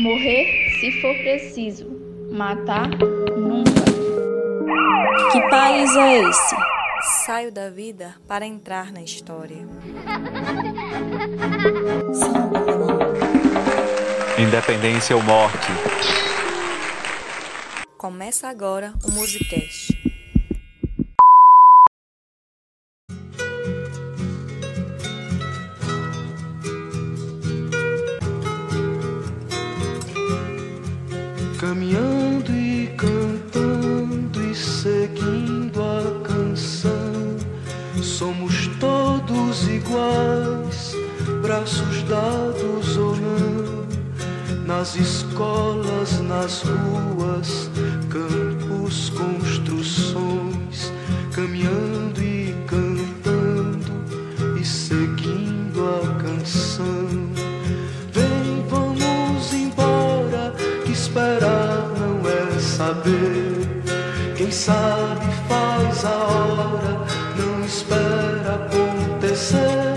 Morrer se for preciso, matar nunca. Que país é esse? Saio da vida para entrar na história. Independência ou morte. Começa agora o Musicast. Iguais, braços dados ou não, nas escolas, nas ruas, campos, construções, caminhando e cantando e seguindo a canção. Vem, vamos embora, que esperar não é saber. Quem sabe faz a hora, não espera acontecer.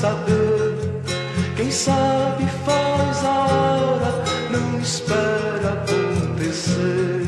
Saber. Quem sabe faz a hora, não espera acontecer.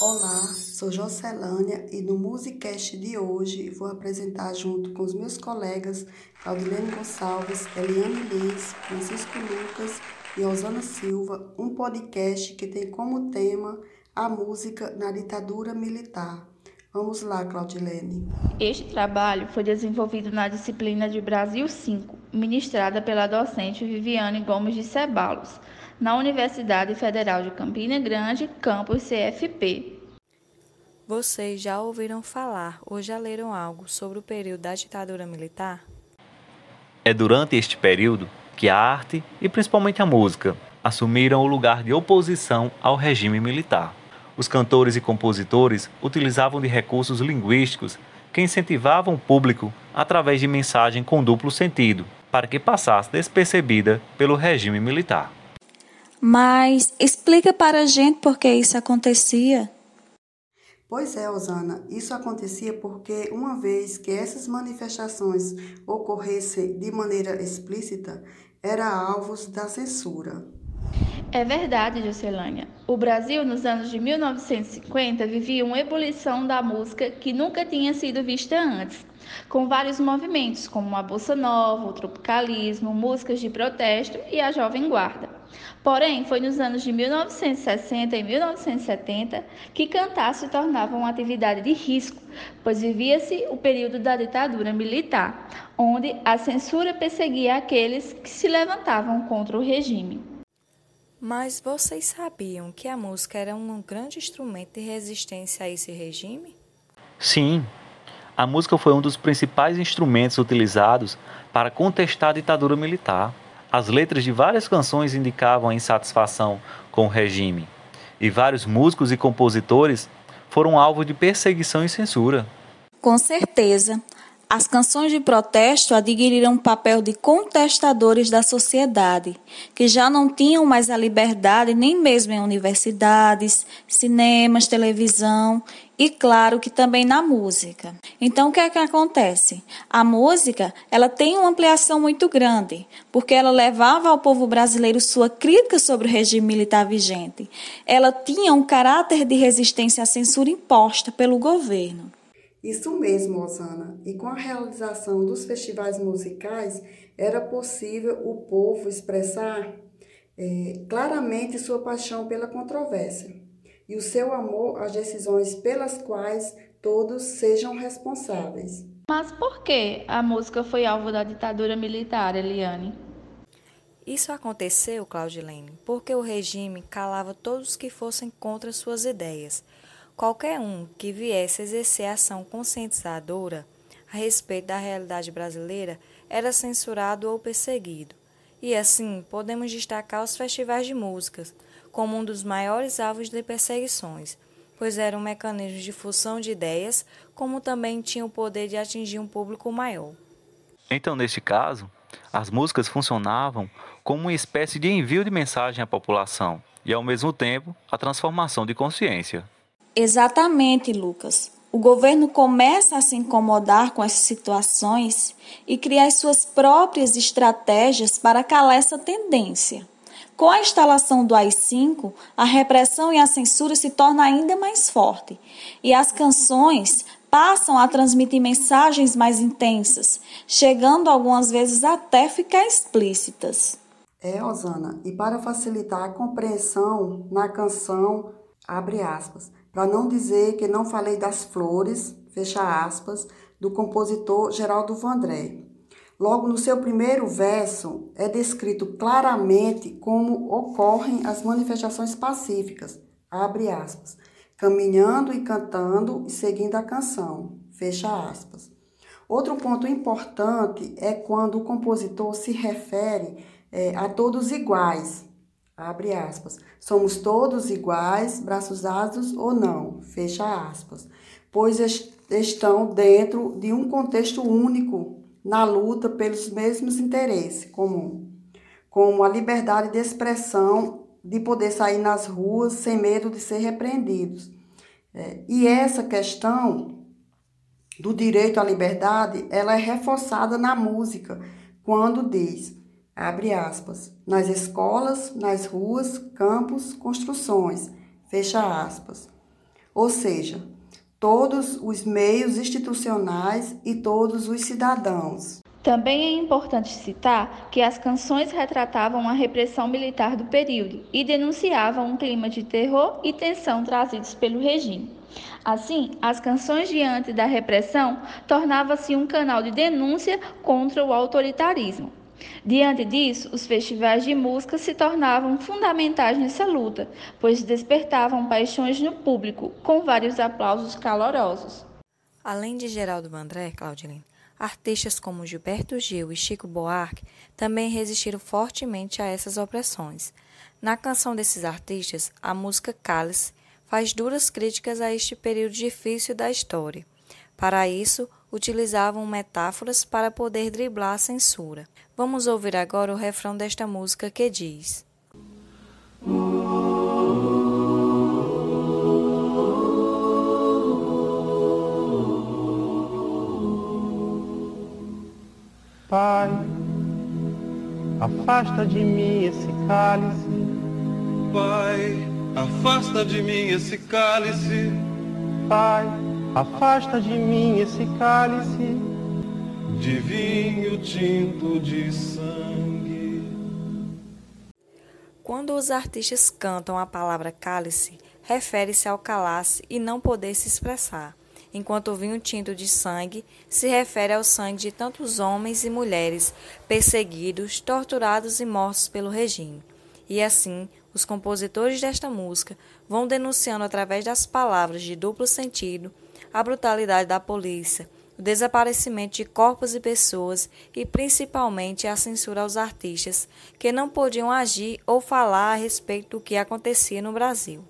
Olá, sou Jocelânia e no Musicast de hoje vou apresentar junto com os meus colegas Claudilene Gonçalves, Eliane Lins, Francisco Lucas e Osana Silva um podcast que tem como tema a música na ditadura militar. Vamos lá, Claudilene. Este trabalho foi desenvolvido na disciplina de Brasil 5, ministrada pela docente Viviane Gomes de Ceballos, na Universidade Federal de Campina Grande, campus CFP. Vocês já ouviram falar ou já leram algo sobre o período da ditadura militar? É durante este período que a arte e principalmente a música assumiram o lugar de oposição ao regime militar. Os cantores e compositores utilizavam de recursos linguísticos que incentivavam o público através de mensagem com duplo sentido, para que passasse despercebida pelo regime militar. Mas explica para a gente por que isso acontecia. Pois é, Osana, isso acontecia porque uma vez que essas manifestações ocorressem de maneira explícita, eram alvos da censura. É verdade, Jocelânia. O Brasil, nos anos de 1950, vivia uma ebulição da música que nunca tinha sido vista antes, com vários movimentos, como a bossa nova, o tropicalismo, músicas de protesto e a jovem guarda. Porém, foi nos anos de 1960 e 1970 que cantar se tornava uma atividade de risco, pois vivia-se o período da ditadura militar, onde a censura perseguia aqueles que se levantavam contra o regime. Mas vocês sabiam que a música era um grande instrumento de resistência a esse regime? Sim, a música foi um dos principais instrumentos utilizados para contestar a ditadura militar. As letras de várias canções indicavam a insatisfação com o regime, e vários músicos e compositores foram alvo de perseguição e censura. Com certeza, as canções de protesto adquiriram um papel de contestadores da sociedade, que já não tinham mais a liberdade nem mesmo em universidades, cinemas, televisão e claro que também na música. Então o que é que acontece? A música, ela tem uma ampliação muito grande, porque ela levava ao povo brasileiro sua crítica sobre o regime militar vigente. Ela tinha um caráter de resistência à censura imposta pelo governo. Isso mesmo, Osana. E com a realização dos festivais musicais, era possível o povo expressar é, claramente sua paixão pela controvérsia e o seu amor às decisões pelas quais todos sejam responsáveis. Mas por que a música foi alvo da ditadura militar, Eliane? Isso aconteceu, Claudilene, porque o regime calava todos que fossem contra suas ideias. Qualquer um que viesse exercer ação conscientizadora a respeito da realidade brasileira era censurado ou perseguido. E assim, podemos destacar os festivais de músicas como um dos maiores alvos de perseguições, pois era um mecanismo de fusão de ideias, como também tinha o poder de atingir um público maior. Então, neste caso, as músicas funcionavam como uma espécie de envio de mensagem à população e, ao mesmo tempo, a transformação de consciência. Exatamente, Lucas. O governo começa a se incomodar com essas situações e criar suas próprias estratégias para calar essa tendência. Com a instalação do AI-5, a repressão e a censura se tornam ainda mais forte e as canções passam a transmitir mensagens mais intensas, chegando algumas vezes até ficar explícitas. É, Osana, e para facilitar a compreensão na canção, abre aspas, para não dizer que não falei das flores, fecha aspas, do compositor Geraldo Vandré. Logo no seu primeiro verso é descrito claramente como ocorrem as manifestações pacíficas, abre aspas, caminhando e cantando e seguindo a canção, fecha aspas. Outro ponto importante é quando o compositor se refere é, a todos iguais, abre aspas. Somos todos iguais, braços dados ou não, fecha aspas. Pois estão dentro de um contexto único na luta pelos mesmos interesses comuns, como a liberdade de expressão, de poder sair nas ruas sem medo de ser repreendidos. É, e essa questão do direito à liberdade, ela é reforçada na música, quando diz abre aspas, nas escolas, nas ruas, campos, construções, fecha aspas. Ou seja, todos os meios institucionais e todos os cidadãos. Também é importante citar que as canções retratavam a repressão militar do período e denunciavam um clima de terror e tensão trazidos pelo regime. Assim, as canções diante da repressão tornavam-se um canal de denúncia contra o autoritarismo. Diante disso, os festivais de música se tornavam fundamentais nessa luta, pois despertavam paixões no público, com vários aplausos calorosos. Além de Geraldo Vandré, Claudilene, artistas como Gilberto Gil e Chico Buarque também resistiram fortemente a essas opressões. Na canção desses artistas, a música Cálice faz duras críticas a este período difícil da história. Para isso, utilizavam metáforas para poder driblar a censura. Vamos ouvir agora o refrão desta música que diz: Pai, afasta de mim esse cálice. Pai, afasta de mim esse cálice. Pai, Afasta de mim esse cálice de vinho tinto de sangue. Quando os artistas cantam a palavra cálice, refere-se ao calace e não poder se expressar, enquanto o vinho tinto de sangue se refere ao sangue de tantos homens e mulheres perseguidos, torturados e mortos pelo regime. E assim, os compositores desta música vão denunciando através das palavras de duplo sentido a brutalidade da polícia, o desaparecimento de corpos e pessoas e principalmente a censura aos artistas que não podiam agir ou falar a respeito do que acontecia no Brasil.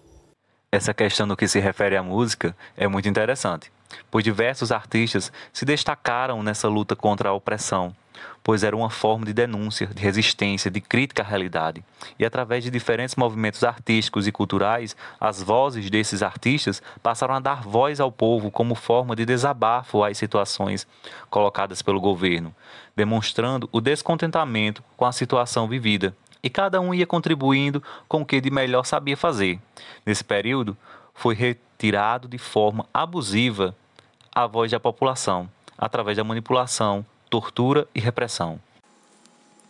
Essa questão no que se refere à música é muito interessante, pois diversos artistas se destacaram nessa luta contra a opressão, pois era uma forma de denúncia, de resistência, de crítica à realidade. E através de diferentes movimentos artísticos e culturais, as vozes desses artistas passaram a dar voz ao povo como forma de desabafo às situações colocadas pelo governo, demonstrando o descontentamento com a situação vivida. E cada um ia contribuindo com o que de melhor sabia fazer. Nesse período, foi retirado de forma abusiva a voz da população, através da manipulação, tortura e repressão.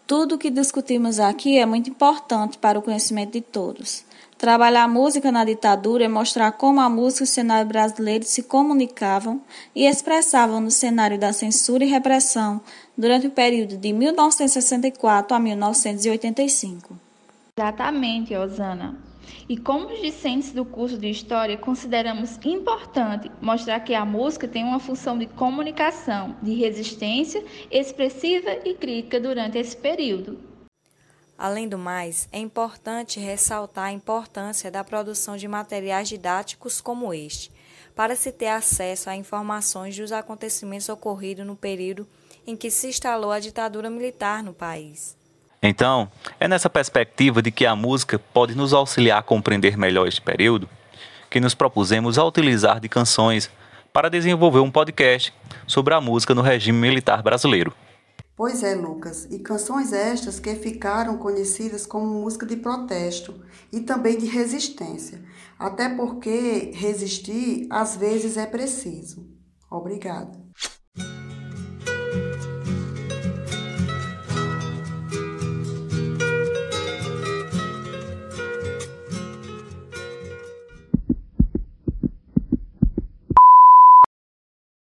Tudo o que discutimos aqui é muito importante para o conhecimento de todos. Trabalhar a música na ditadura é mostrar como a música e o cenário brasileiro se comunicavam e expressavam no cenário da censura e repressão durante o período de 1964 a 1985. Exatamente, Osana. E como discentes do curso de História, consideramos importante mostrar que a música tem uma função de comunicação, de resistência expressiva e crítica durante esse período. Além do mais, é importante ressaltar a importância da produção de materiais didáticos como este, para se ter acesso a informações dos acontecimentos ocorridos no período em que se instalou a ditadura militar no país. Então, é nessa perspectiva de que a música pode nos auxiliar a compreender melhor este período que nos propusemos a utilizar de canções para desenvolver um podcast sobre a música no regime militar brasileiro. Pois é, Lucas, e canções estas que ficaram conhecidas como música de protesto e também de resistência, até porque resistir às vezes é preciso. Obrigada.